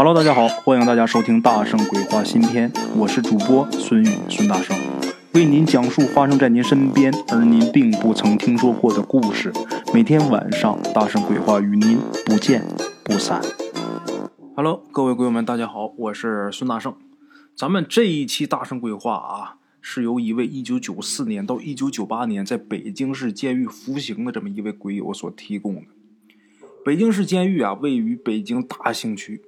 Hello，大家好，欢迎大家收听《大圣鬼话》新篇，我是主播孙宇，孙大圣为您讲述发生在您身边而您并不曾听说过的故事。每天晚上，《大圣鬼话》与您不见不散。Hello，各位鬼友们，大家好，我是孙大圣。咱们这一期《大圣鬼话》啊，是由一位1994年到1998年在北京市监狱服刑的这么一位鬼友所提供的。北京市监狱啊，位于北京大兴区。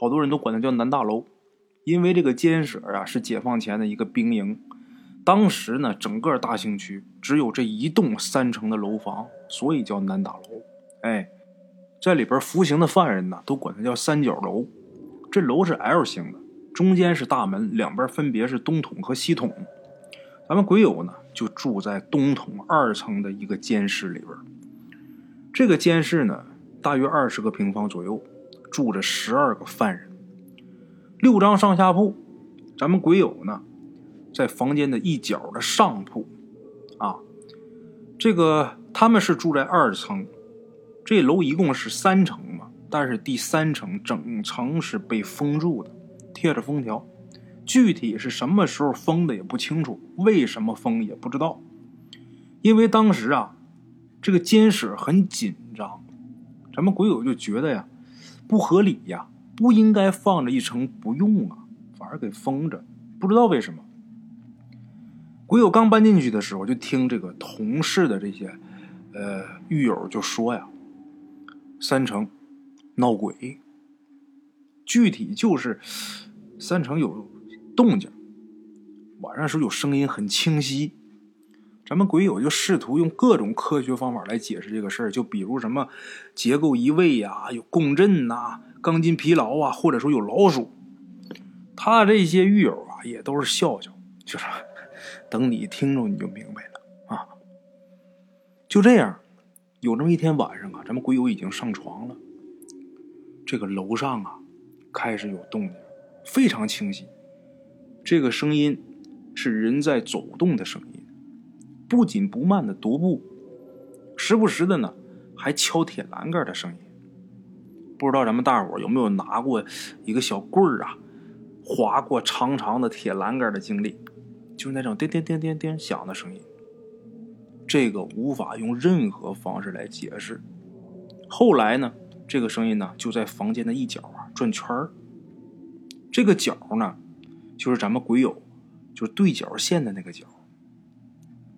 好多人都管它叫南大楼，因为这个监舍啊是解放前的一个兵营。当时呢，整个大兴区只有这一栋三层的楼房，所以叫南大楼。哎，在里边服刑的犯人呢，都管它叫三角楼。这楼是 L 型的，中间是大门，两边分别是东筒和西筒。咱们鬼友呢，就住在东筒二层的一个监室里边。这个监室呢，大约二十个平方左右。住着十二个犯人，六张上下铺。咱们鬼友呢，在房间的一角的上铺。啊，这个他们是住在二层。这楼一共是三层嘛，但是第三层整层是被封住的，贴着封条。具体是什么时候封的也不清楚，为什么封也不知道。因为当时啊，这个监室很紧张，咱们鬼友就觉得呀。不合理呀，不应该放着一层不用啊，反而给封着，不知道为什么。鬼友刚搬进去的时候，就听这个同事的这些，呃，狱友就说呀，三成闹鬼，具体就是三成有动静，晚上时候有声音很清晰。咱们鬼友就试图用各种科学方法来解释这个事儿，就比如什么结构移位呀、有共振呐、钢筋疲劳啊，或者说有老鼠。他这些狱友啊，也都是笑笑，就是等你听着你就明白了啊。就这样，有这么一天晚上啊，咱们鬼友已经上床了，这个楼上啊开始有动静，非常清晰。这个声音是人在走动的声音。不紧不慢的踱步，时不时的呢，还敲铁栏杆的声音。不知道咱们大伙有没有拿过一个小棍儿啊，划过长长的铁栏杆的经历？就是那种叮叮叮叮叮响的声音。这个无法用任何方式来解释。后来呢，这个声音呢就在房间的一角啊转圈儿。这个角呢，就是咱们鬼友，就是对角线的那个角。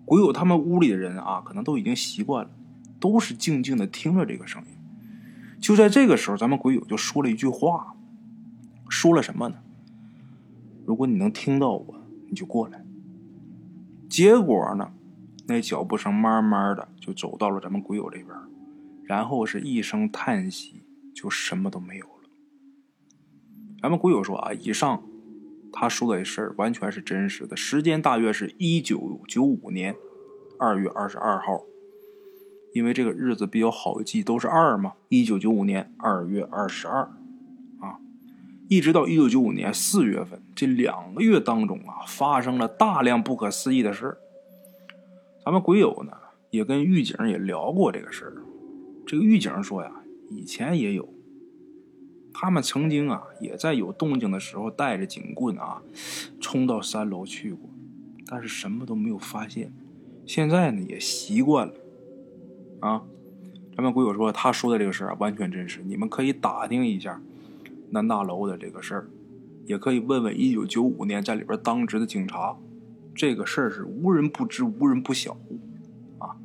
鬼友他们屋里的人啊，可能都已经习惯了，都是静静的听着这个声音。就在这个时候，咱们鬼友就说了一句话，说了什么呢？如果你能听到我，你就过来。结果呢，那脚步声慢慢的就走到了咱们鬼友这边，然后是一声叹息，就什么都没有了。咱们鬼友说啊，以上。他说的事儿完全是真实的，时间大约是一九九五年二月二十二号，因为这个日子比较好记，都是二嘛。一九九五年二月二十二，啊，一直到一九九五年四月份这两个月当中啊，发生了大量不可思议的事咱们鬼友呢也跟狱警也聊过这个事儿，这个狱警说呀，以前也有。他们曾经啊，也在有动静的时候带着警棍啊，冲到三楼去过，但是什么都没有发现。现在呢，也习惯了。啊，咱们鬼友说他说的这个事儿啊，完全真实。你们可以打听一下南大楼的这个事儿，也可以问问一九九五年在里边当值的警察。这个事儿是无人不知，无人不晓。啊，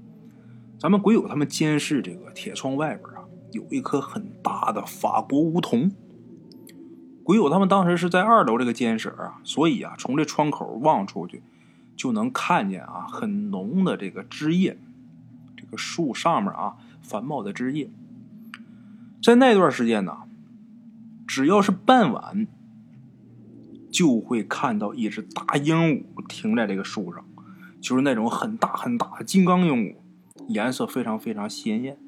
咱们鬼友他们监视这个铁窗外边。有一颗很大的法国梧桐。鬼友他们当时是在二楼这个监室啊，所以啊，从这窗口望出去，就能看见啊很浓的这个枝叶，这个树上面啊繁茂的枝叶。在那段时间呢，只要是傍晚，就会看到一只大鹦鹉停在这个树上，就是那种很大很大的金刚鹦鹉，颜色非常非常鲜艳。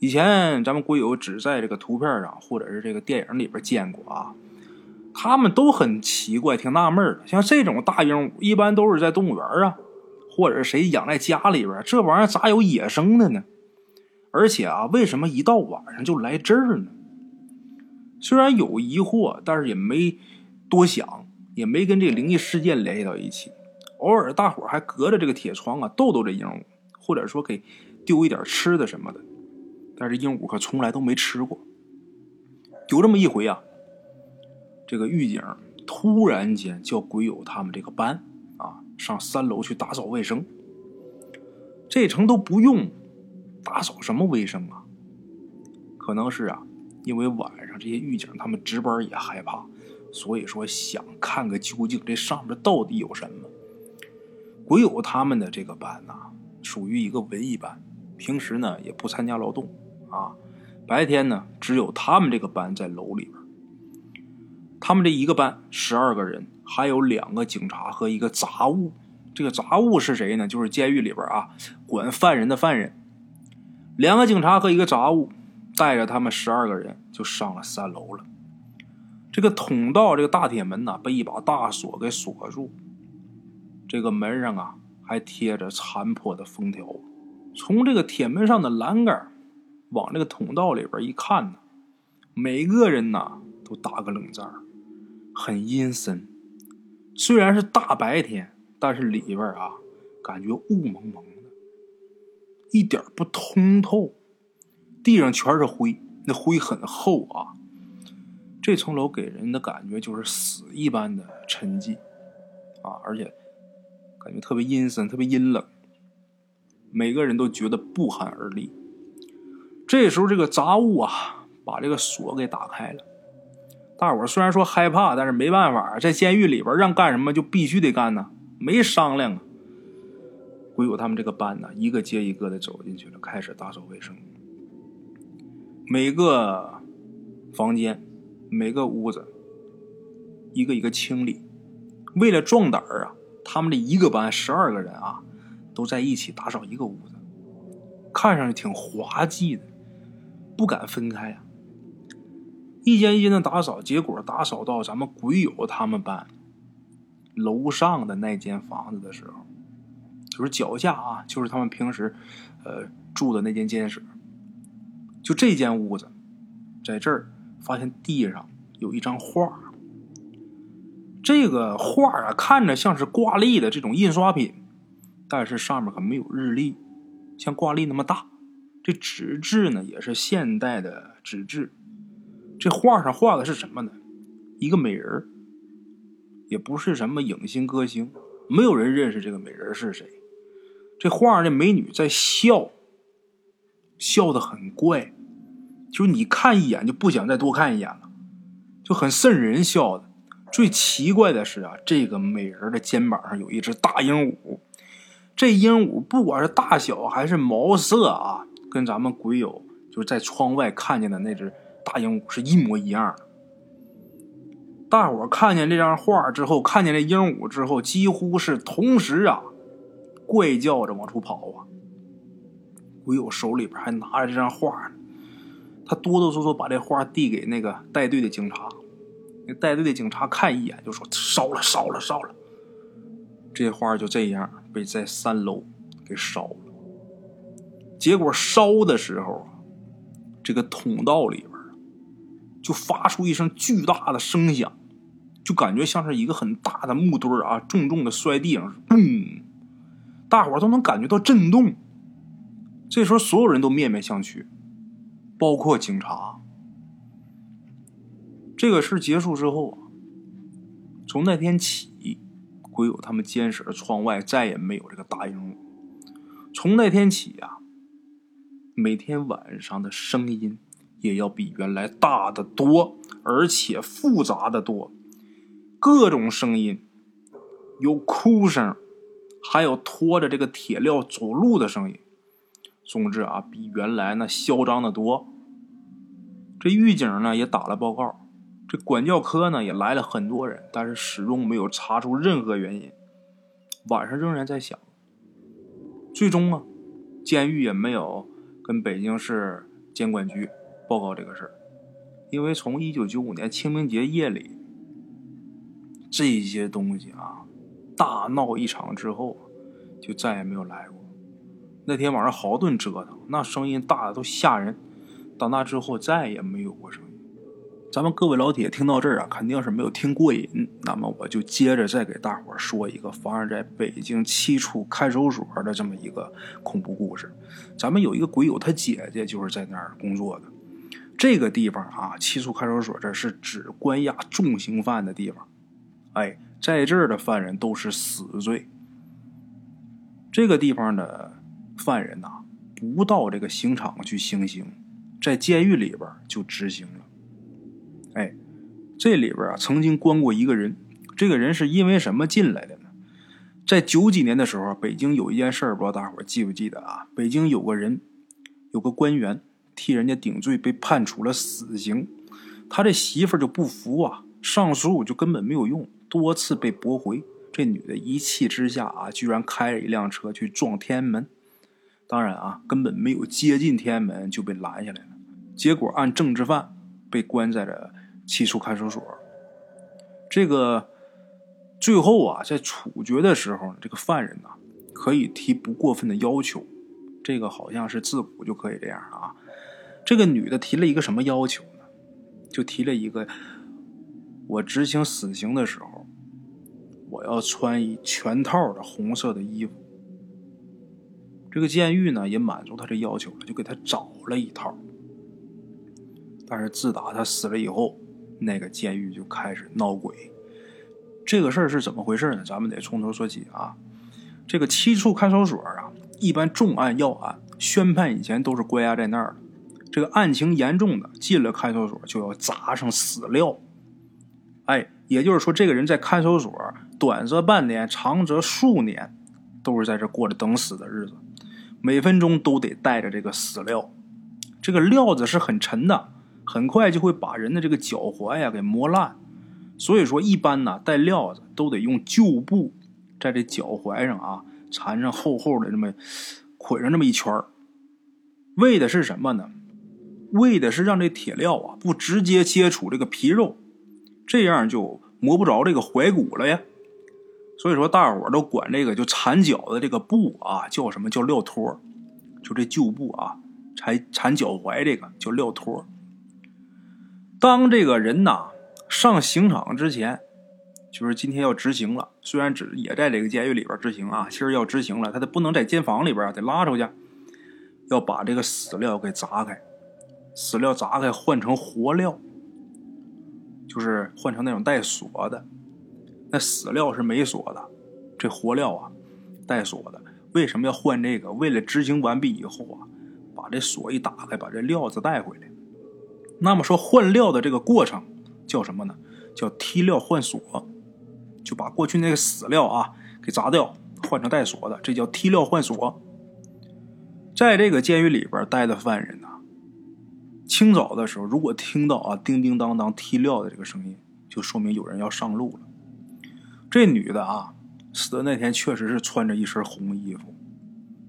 以前咱们鬼友只在这个图片上或者是这个电影里边见过啊，他们都很奇怪，挺纳闷的。像这种大鹦鹉，一般都是在动物园啊，或者谁养在家里边，这玩意儿咋有野生的呢？而且啊，为什么一到晚上就来这儿呢？虽然有疑惑，但是也没多想，也没跟这灵异事件联系到一起。偶尔大伙还隔着这个铁窗啊逗逗这鹦鹉，或者说给丢一点吃的什么的。但是鹦鹉可从来都没吃过。有这么一回啊，这个狱警突然间叫鬼友他们这个班啊上三楼去打扫卫生。这层都不用打扫什么卫生啊？可能是啊，因为晚上这些狱警他们值班也害怕，所以说想看个究竟，这上面到底有什么。鬼友他们的这个班呐，属于一个文艺班，平时呢也不参加劳动啊。白天呢，只有他们这个班在楼里边。他们这一个班十二个人，还有两个警察和一个杂物。这个杂物是谁呢？就是监狱里边啊管犯人的犯人。两个警察和一个杂物带着他们十二个人就上了三楼了。这个通道，这个大铁门呐，被一把大锁给锁住。这个门上啊还贴着残破的封条。从这个铁门上的栏杆。往这个通道里边一看呢，每个人呐都打个冷战，很阴森。虽然是大白天，但是里边啊感觉雾蒙蒙的，一点不通透。地上全是灰，那灰很厚啊。这层楼给人的感觉就是死一般的沉寂啊，而且感觉特别阴森，特别阴冷。每个人都觉得不寒而栗。这时候，这个杂物啊，把这个锁给打开了。大伙虽然说害怕，但是没办法，在监狱里边让干什么就必须得干呢，没商量啊。鬼友他们这个班呢，一个接一个的走进去了，开始打扫卫生。每个房间、每个屋子，一个一个清理。为了壮胆儿啊，他们这一个班十二个人啊，都在一起打扫一个屋子，看上去挺滑稽的。不敢分开呀，一间一间的打扫，结果打扫到咱们鬼友他们班楼上的那间房子的时候，就是脚下啊，就是他们平时呃住的那间监室，就这间屋子，在这儿发现地上有一张画，这个画啊看着像是挂历的这种印刷品，但是上面可没有日历，像挂历那么大。这纸质呢，也是现代的纸质。这画上画的是什么呢？一个美人也不是什么影星歌星，没有人认识这个美人是谁。这画上的美女在笑，笑的很怪，就是你看一眼就不想再多看一眼了，就很瘆人笑的。最奇怪的是啊，这个美人的肩膀上有一只大鹦鹉，这鹦鹉不管是大小还是毛色啊。跟咱们鬼友就在窗外看见的那只大鹦鹉是一模一样的。大伙看见这张画之后，看见这鹦鹉之后，几乎是同时啊，怪叫着往出跑啊。鬼友手里边还拿着这张画呢，他哆哆嗦嗦把这画递给那个带队的警察。那带队的警察看一眼就说：“烧了，烧了，烧了。”这画就这样被在三楼给烧了。结果烧的时候啊，这个通道里边就发出一声巨大的声响，就感觉像是一个很大的木墩啊，重重的摔地上，嘣！大伙都能感觉到震动。这时候，所有人都面面相觑，包括警察。这个事结束之后啊，从那天起，鬼友他们监室的窗外再也没有这个大鹦鹉。从那天起啊。每天晚上的声音也要比原来大得多，而且复杂的多。各种声音，有哭声，还有拖着这个铁镣走路的声音。总之啊，比原来那嚣张的多。这狱警呢也打了报告，这管教科呢也来了很多人，但是始终没有查出任何原因。晚上仍然在响。最终啊，监狱也没有。跟北京市监管局报告这个事儿，因为从一九九五年清明节夜里这些东西啊大闹一场之后，就再也没有来过。那天晚上好顿折腾，那声音大的都吓人。到那之后再也没有过声音，咱们各位老铁听到这儿啊，肯定是没有听过瘾。那么我就接着再给大伙儿说一个发生在北京七处看守所的这么一个恐怖故事。咱们有一个鬼友，他姐姐就是在那儿工作的。这个地方啊，七处看守所这是指关押重刑犯的地方。哎，在这儿的犯人都是死罪。这个地方的犯人呐，不到这个刑场去行刑，在监狱里边就执行了。这里边啊曾经关过一个人，这个人是因为什么进来的呢？在九几年的时候，北京有一件事儿，不知道大伙记不记得啊？北京有个人，有个官员替人家顶罪，被判处了死刑。他这媳妇就不服啊，上诉就根本没有用，多次被驳回。这女的一气之下啊，居然开着一辆车去撞天安门。当然啊，根本没有接近天安门就被拦下来了。结果按政治犯被关在了。七处看守所，这个最后啊，在处决的时候，这个犯人呢，可以提不过分的要求，这个好像是自古就可以这样啊。这个女的提了一个什么要求呢？就提了一个，我执行死刑的时候，我要穿一全套的红色的衣服。这个监狱呢，也满足他这要求了，就给他找了一套。但是自打他死了以后。那个监狱就开始闹鬼，这个事儿是怎么回事呢？咱们得从头说起啊。这个七处看守所啊，一般重案要案宣判以前都是关押在那儿的。这个案情严重的进了看守所就要砸上死料。哎，也就是说，这个人在看守所，短则半年，长则数年，都是在这过着等死的日子，每分钟都得带着这个死料。这个料子是很沉的。很快就会把人的这个脚踝呀给磨烂，所以说一般呢带料子都得用旧布在这脚踝上啊缠上厚厚的这么捆上这么一圈为的是什么呢？为的是让这铁料啊不直接接触这个皮肉，这样就磨不着这个踝骨了呀。所以说大伙都管这个就缠脚的这个布啊叫什么叫料托，就这旧布啊缠缠脚踝这个叫料托。当这个人呐上刑场之前，就是今天要执行了。虽然只也在这个监狱里边执行啊，其实要执行了，他得不能在监房里边，得拉出去，要把这个死料给砸开，死料砸开换成活料，就是换成那种带锁的。那死料是没锁的，这活料啊带锁的。为什么要换这个？为了执行完毕以后啊，把这锁一打开，把这料子带回来。那么说换料的这个过程叫什么呢？叫踢料换锁，就把过去那个死料啊给砸掉，换成带锁的，这叫踢料换锁。在这个监狱里边待的犯人呐，清早的时候如果听到啊叮叮当当踢料的这个声音，就说明有人要上路了。这女的啊死的那天确实是穿着一身红衣服，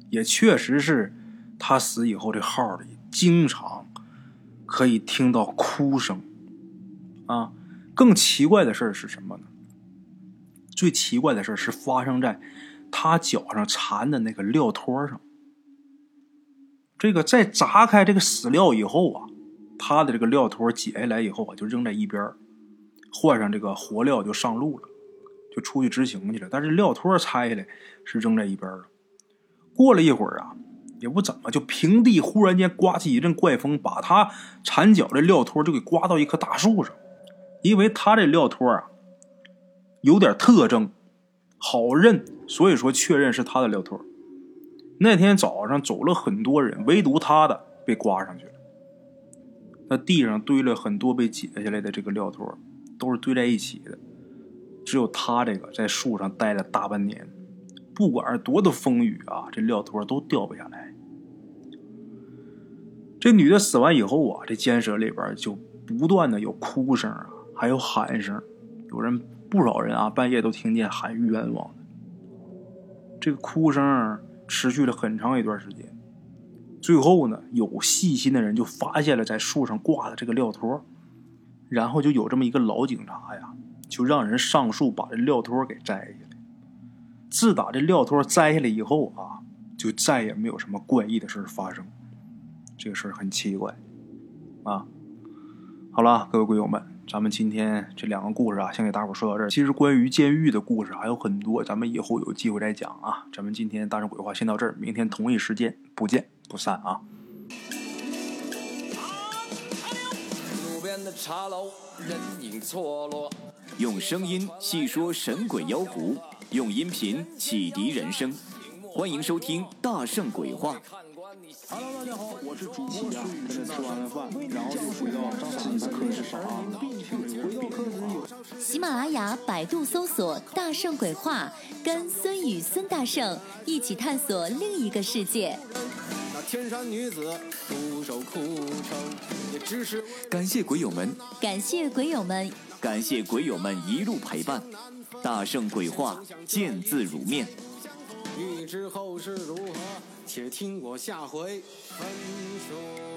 也确实是她死以后这号里经常。可以听到哭声，啊，更奇怪的事是什么呢？最奇怪的事是发生在他脚上缠的那个料托上。这个在砸开这个死料以后啊，他的这个料托解下来以后啊，就扔在一边换上这个活料就上路了，就出去执行去了。但是料托拆下来是扔在一边了。过了一会儿啊。也不怎么，就平地忽然间刮起一阵怪风，把他缠脚的料托就给刮到一棵大树上。因为他这料托啊，有点特征，好认，所以说确认是他的料托。那天早上走了很多人，唯独他的被刮上去了。那地上堆了很多被解下来的这个料托，都是堆在一起的。只有他这个在树上待了大半年。不管是多大风雨啊，这料托都掉不下来。这女的死完以后啊，这监舍里边就不断的有哭声啊，还有喊声，有人不少人啊，半夜都听见喊冤枉。这个哭声持续了很长一段时间，最后呢，有细心的人就发现了在树上挂的这个料托，然后就有这么一个老警察呀，就让人上树把这料托给摘下来。自打这料托摘下来以后啊，就再也没有什么怪异的事发生。这个事儿很奇怪，啊，好了，各位鬼友们，咱们今天这两个故事啊，先给大伙说到这儿。其实关于监狱的故事还有很多，咱们以后有机会再讲啊。咱们今天大圣鬼话先到这儿，明天同一时间不见不散啊。路边的茶楼，人影错落。用声音细说神鬼妖狐，用音频启迪人生。欢迎收听《大圣鬼话》。Hello，大家好，我是主播孙宇。吃完了饭，然后就回到自己的课室上啊。喜马拉雅、百度搜索“大圣鬼话”，跟孙宇、孙大圣一起探索另一个世界。那天山女子独守孤城，也只是感谢鬼友们，感谢鬼友们，感谢鬼友们一路陪伴。大圣鬼话，见字如面。欲知后事如何，且听我下回分说。